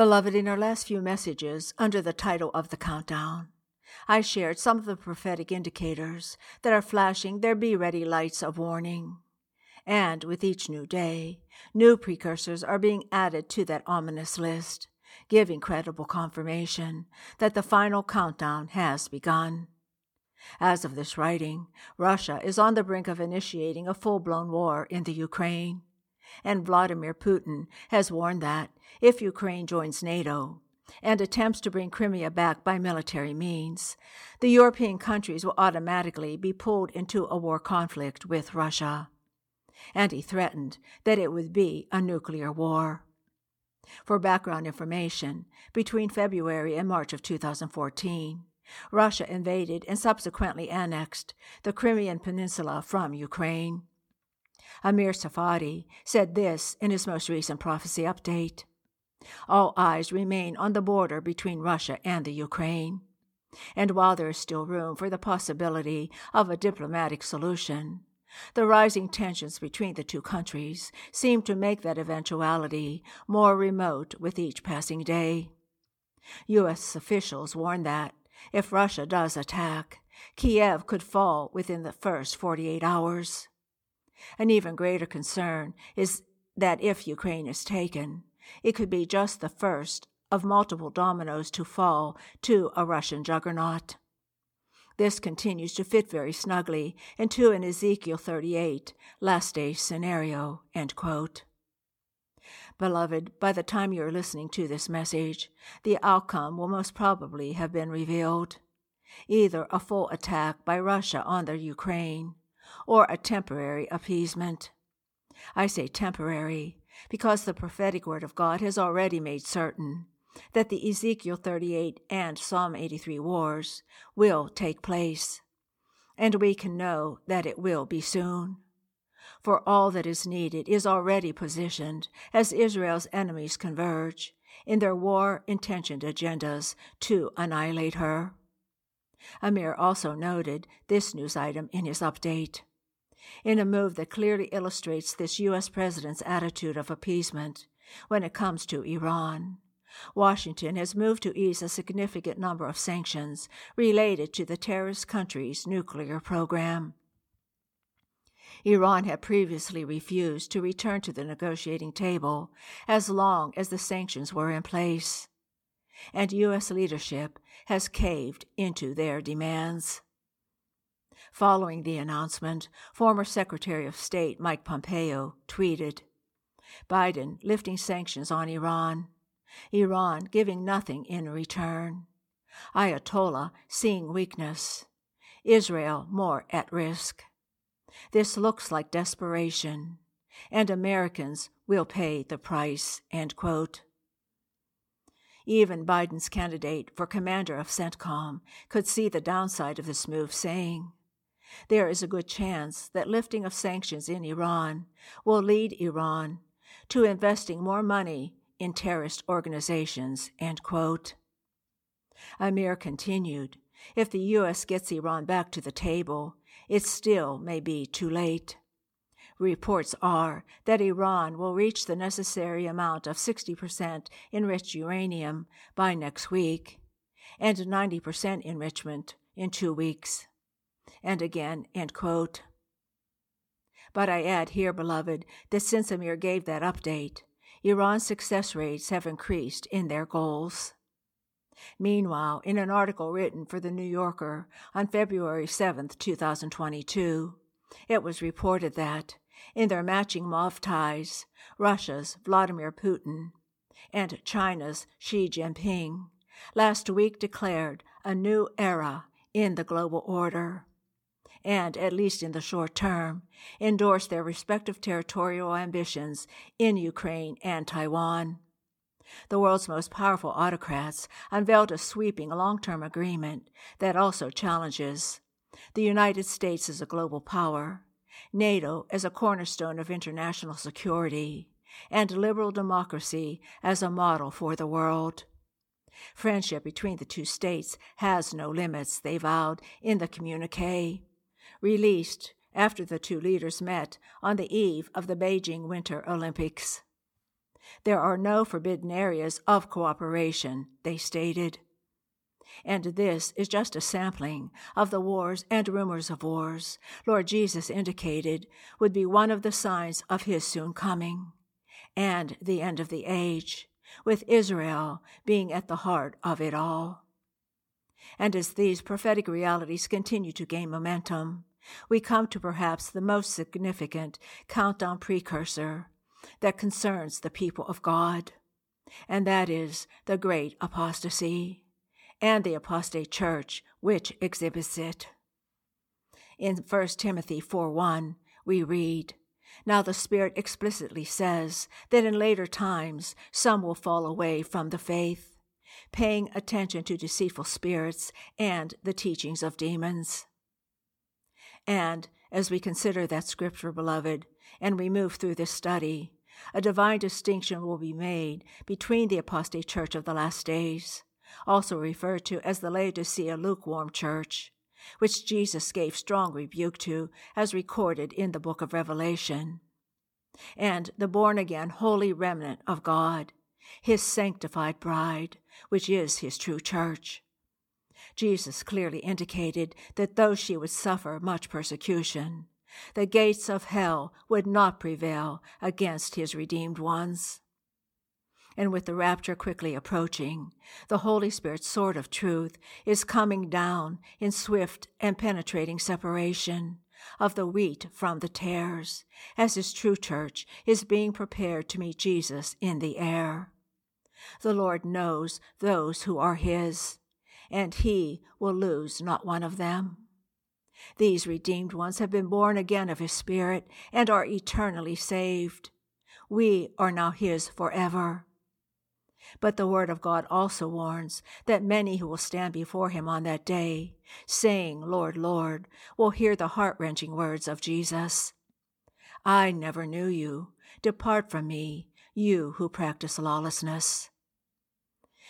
Beloved, in our last few messages, under the title of the countdown, I shared some of the prophetic indicators that are flashing their be ready lights of warning. And with each new day, new precursors are being added to that ominous list, giving credible confirmation that the final countdown has begun. As of this writing, Russia is on the brink of initiating a full blown war in the Ukraine. And Vladimir Putin has warned that if Ukraine joins NATO and attempts to bring Crimea back by military means, the European countries will automatically be pulled into a war conflict with Russia. And he threatened that it would be a nuclear war. For background information, between February and March of 2014, Russia invaded and subsequently annexed the Crimean Peninsula from Ukraine. Amir Tsarfati said this in his most recent prophecy update. All eyes remain on the border between Russia and the Ukraine. And while there is still room for the possibility of a diplomatic solution, the rising tensions between the two countries seem to make that eventuality more remote with each passing day. U.S. officials warn that, if Russia does attack, Kiev could fall within the first 48 hours. An even greater concern is that if Ukraine is taken, it could be just the first of multiple dominoes to fall to a Russian juggernaut. This continues to fit very snugly into an Ezekiel 38 last day scenario. Beloved, by the time you are listening to this message, the outcome will most probably have been revealed. Either a full attack by Russia on the Ukraine, or a temporary appeasement. I say temporary because the prophetic word of God has already made certain that the Ezekiel 38 and Psalm 83 wars will take place, and we can know that it will be soon. For all that is needed is already positioned as Israel's enemies converge in their war intentioned agendas to annihilate her. Amir also noted this news item in his update. In a move that clearly illustrates this U.S. president's attitude of appeasement when it comes to Iran, Washington has moved to ease a significant number of sanctions related to the terrorist country's nuclear program. Iran had previously refused to return to the negotiating table as long as the sanctions were in place, and U.S. leadership has caved into their demands. Following the announcement, former Secretary of State Mike Pompeo tweeted Biden lifting sanctions on Iran, Iran giving nothing in return, Ayatollah seeing weakness, Israel more at risk. This looks like desperation, and Americans will pay the price. End quote. Even Biden's candidate for commander of CENTCOM could see the downside of this move, saying, There is a good chance that lifting of sanctions in Iran will lead Iran to investing more money in terrorist organizations. End quote. Amir continued, If the U.S. gets Iran back to the table, it still may be too late. Reports are that Iran will reach the necessary amount of 60% enriched uranium by next week and 90% enrichment in two weeks. And again, end quote. But I add here, beloved, that since Amir gave that update, Iran's success rates have increased in their goals. Meanwhile, in an article written for The New Yorker on February 7, 2022, it was reported that, in their matching mauve ties, Russia's Vladimir Putin and China's Xi Jinping last week declared a new era in the global order and, at least in the short term, endorsed their respective territorial ambitions in Ukraine and Taiwan. The world's most powerful autocrats unveiled a sweeping long term agreement that also challenges the United States as a global power, NATO as a cornerstone of international security, and liberal democracy as a model for the world. Friendship between the two states has no limits, they vowed in the communique, released after the two leaders met on the eve of the Beijing Winter Olympics. There are no forbidden areas of cooperation, they stated. And this is just a sampling of the wars and rumors of wars Lord Jesus indicated would be one of the signs of his soon coming and the end of the age, with Israel being at the heart of it all. And as these prophetic realities continue to gain momentum, we come to perhaps the most significant countdown precursor that concerns the people of God, and that is the great apostasy and the apostate church which exhibits it. In 1 Timothy 4 1, we read, Now the Spirit explicitly says that in later times some will fall away from the faith, paying attention to deceitful spirits and the teachings of demons. And as we consider that scripture, beloved, and we move through this study, a divine distinction will be made between the apostate church of the last days, also referred to as the Laodicea lukewarm church, which Jesus gave strong rebuke to as recorded in the book of Revelation, and the born again holy remnant of God, his sanctified bride, which is his true church. Jesus clearly indicated that though she would suffer much persecution, the gates of hell would not prevail against his redeemed ones. And with the rapture quickly approaching, the Holy Spirit's sword of truth is coming down in swift and penetrating separation of the wheat from the tares, as his true church is being prepared to meet Jesus in the air. The Lord knows those who are his, and he will lose not one of them. These redeemed ones have been born again of his Spirit and are eternally saved. We are now his forever. But the Word of God also warns that many who will stand before him on that day, saying, Lord, Lord, will hear the heart wrenching words of Jesus I never knew you. Depart from me, you who practice lawlessness.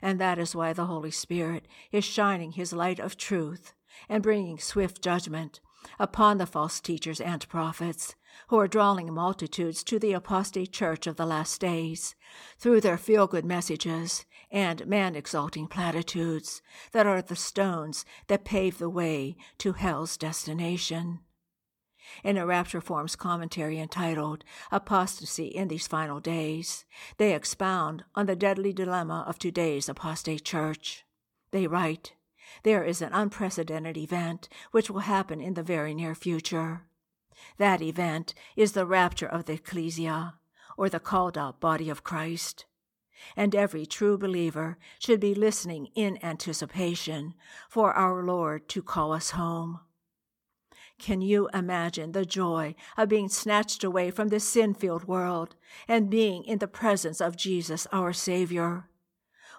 And that is why the Holy Spirit is shining his light of truth and bringing swift judgment upon the false teachers and prophets who are drawing multitudes to the apostate church of the last days through their feel good messages and man exalting platitudes that are the stones that pave the way to hell's destination. In a Rapture Forums commentary entitled Apostasy in These Final Days, they expound on the deadly dilemma of today's apostate church. They write, There is an unprecedented event which will happen in the very near future. That event is the rapture of the ecclesia, or the called out body of Christ. And every true believer should be listening in anticipation for our Lord to call us home. Can you imagine the joy of being snatched away from this sin filled world and being in the presence of Jesus, our Savior?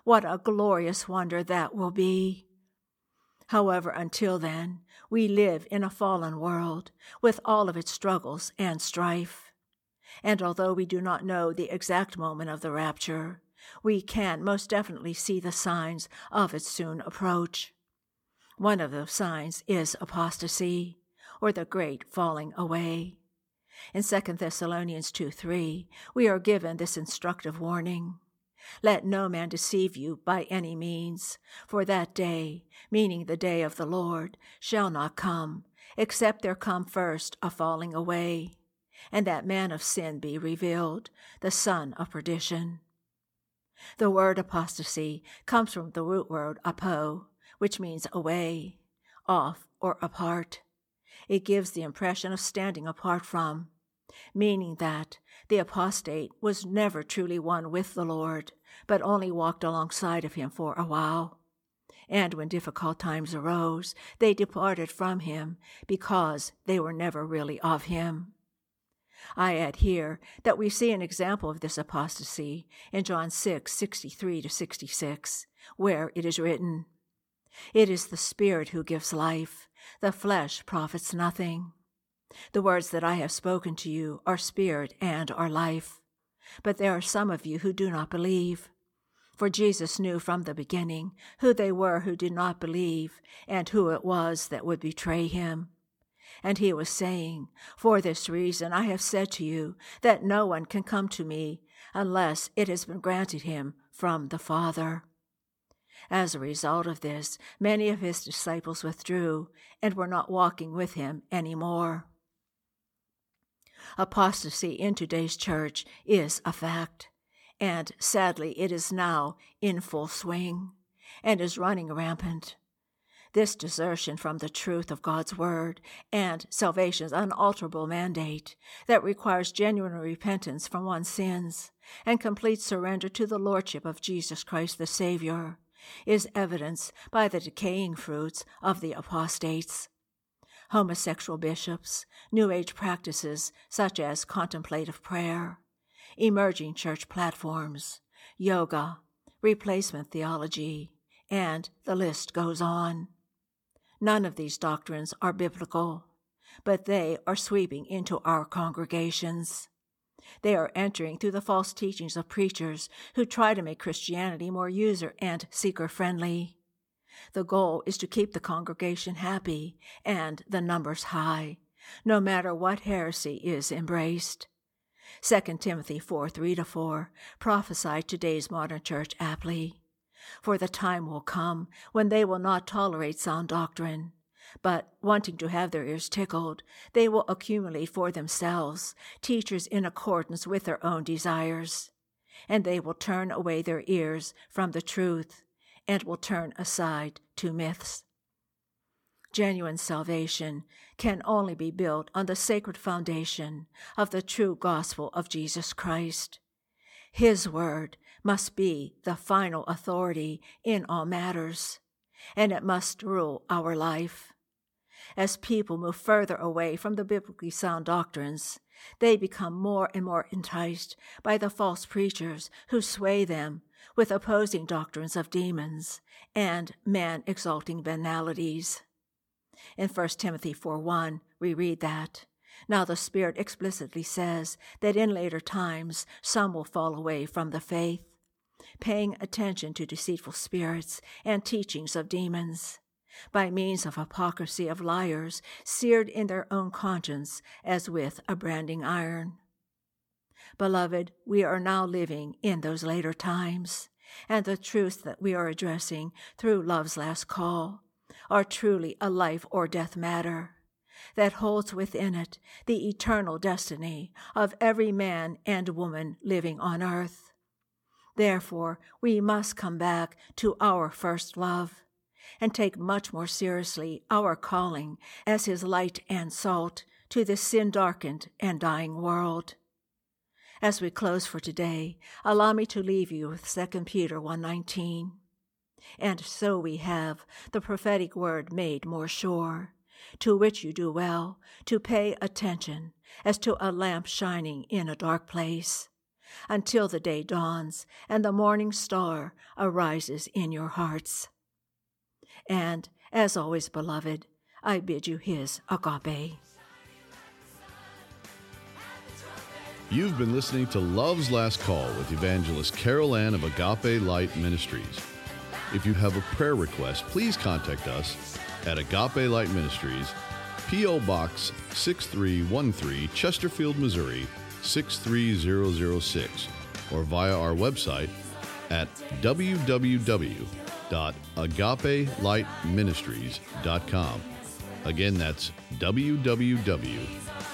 What a glorious wonder that will be! However, until then, we live in a fallen world with all of its struggles and strife. And although we do not know the exact moment of the rapture, we can most definitely see the signs of its soon approach. One of those signs is apostasy, or the great falling away. In 2 Thessalonians 2 3, we are given this instructive warning. Let no man deceive you by any means, for that day, meaning the day of the Lord, shall not come, except there come first a falling away, and that man of sin be revealed, the son of perdition. The word apostasy comes from the root word apo, which means away, off, or apart. It gives the impression of standing apart from, meaning that the apostate was never truly one with the Lord, but only walked alongside of him for a while. And when difficult times arose, they departed from him because they were never really of him. I add here that we see an example of this apostasy in John 6 63 to 66, where it is written, It is the Spirit who gives life, the flesh profits nothing. The words that I have spoken to you are spirit and are life. But there are some of you who do not believe. For Jesus knew from the beginning who they were who did not believe and who it was that would betray him. And he was saying, For this reason I have said to you that no one can come to me unless it has been granted him from the Father. As a result of this, many of his disciples withdrew and were not walking with him any more. Apostasy in today's church is a fact, and sadly, it is now in full swing and is running rampant. This desertion from the truth of God's Word and salvation's unalterable mandate that requires genuine repentance from one's sins and complete surrender to the Lordship of Jesus Christ the Savior is evidenced by the decaying fruits of the apostates. Homosexual bishops, New Age practices such as contemplative prayer, emerging church platforms, yoga, replacement theology, and the list goes on. None of these doctrines are biblical, but they are sweeping into our congregations. They are entering through the false teachings of preachers who try to make Christianity more user and seeker friendly. The goal is to keep the congregation happy and the numbers high, no matter what heresy is embraced. 2 Timothy 4 3 to 4 prophesied today's modern church aptly. For the time will come when they will not tolerate sound doctrine, but, wanting to have their ears tickled, they will accumulate for themselves teachers in accordance with their own desires, and they will turn away their ears from the truth and will turn aside to myths. Genuine salvation can only be built on the sacred foundation of the true gospel of Jesus Christ. His word must be the final authority in all matters, and it must rule our life. As people move further away from the biblically sound doctrines, they become more and more enticed by the false preachers who sway them with opposing doctrines of demons and man exalting banalities. In 1 Timothy 4 1, we read that. Now the Spirit explicitly says that in later times some will fall away from the faith, paying attention to deceitful spirits and teachings of demons, by means of hypocrisy of liars seared in their own conscience as with a branding iron. Beloved, we are now living in those later times, and the truths that we are addressing through love's last call are truly a life or death matter that holds within it the eternal destiny of every man and woman living on earth. Therefore, we must come back to our first love and take much more seriously our calling as his light and salt to this sin darkened and dying world. As we close for today, allow me to leave you with 2 Peter 1:19. And so we have the prophetic word made more sure, to which you do well to pay attention as to a lamp shining in a dark place, until the day dawns and the morning star arises in your hearts. And, as always, beloved, I bid you his agape. You've been listening to Love's Last Call with evangelist Carol Ann of Agape Light Ministries. If you have a prayer request, please contact us at Agape Light Ministries, P.O. Box 6313, Chesterfield, Missouri 63006, or via our website at www.agapelightministries.com. Again, that's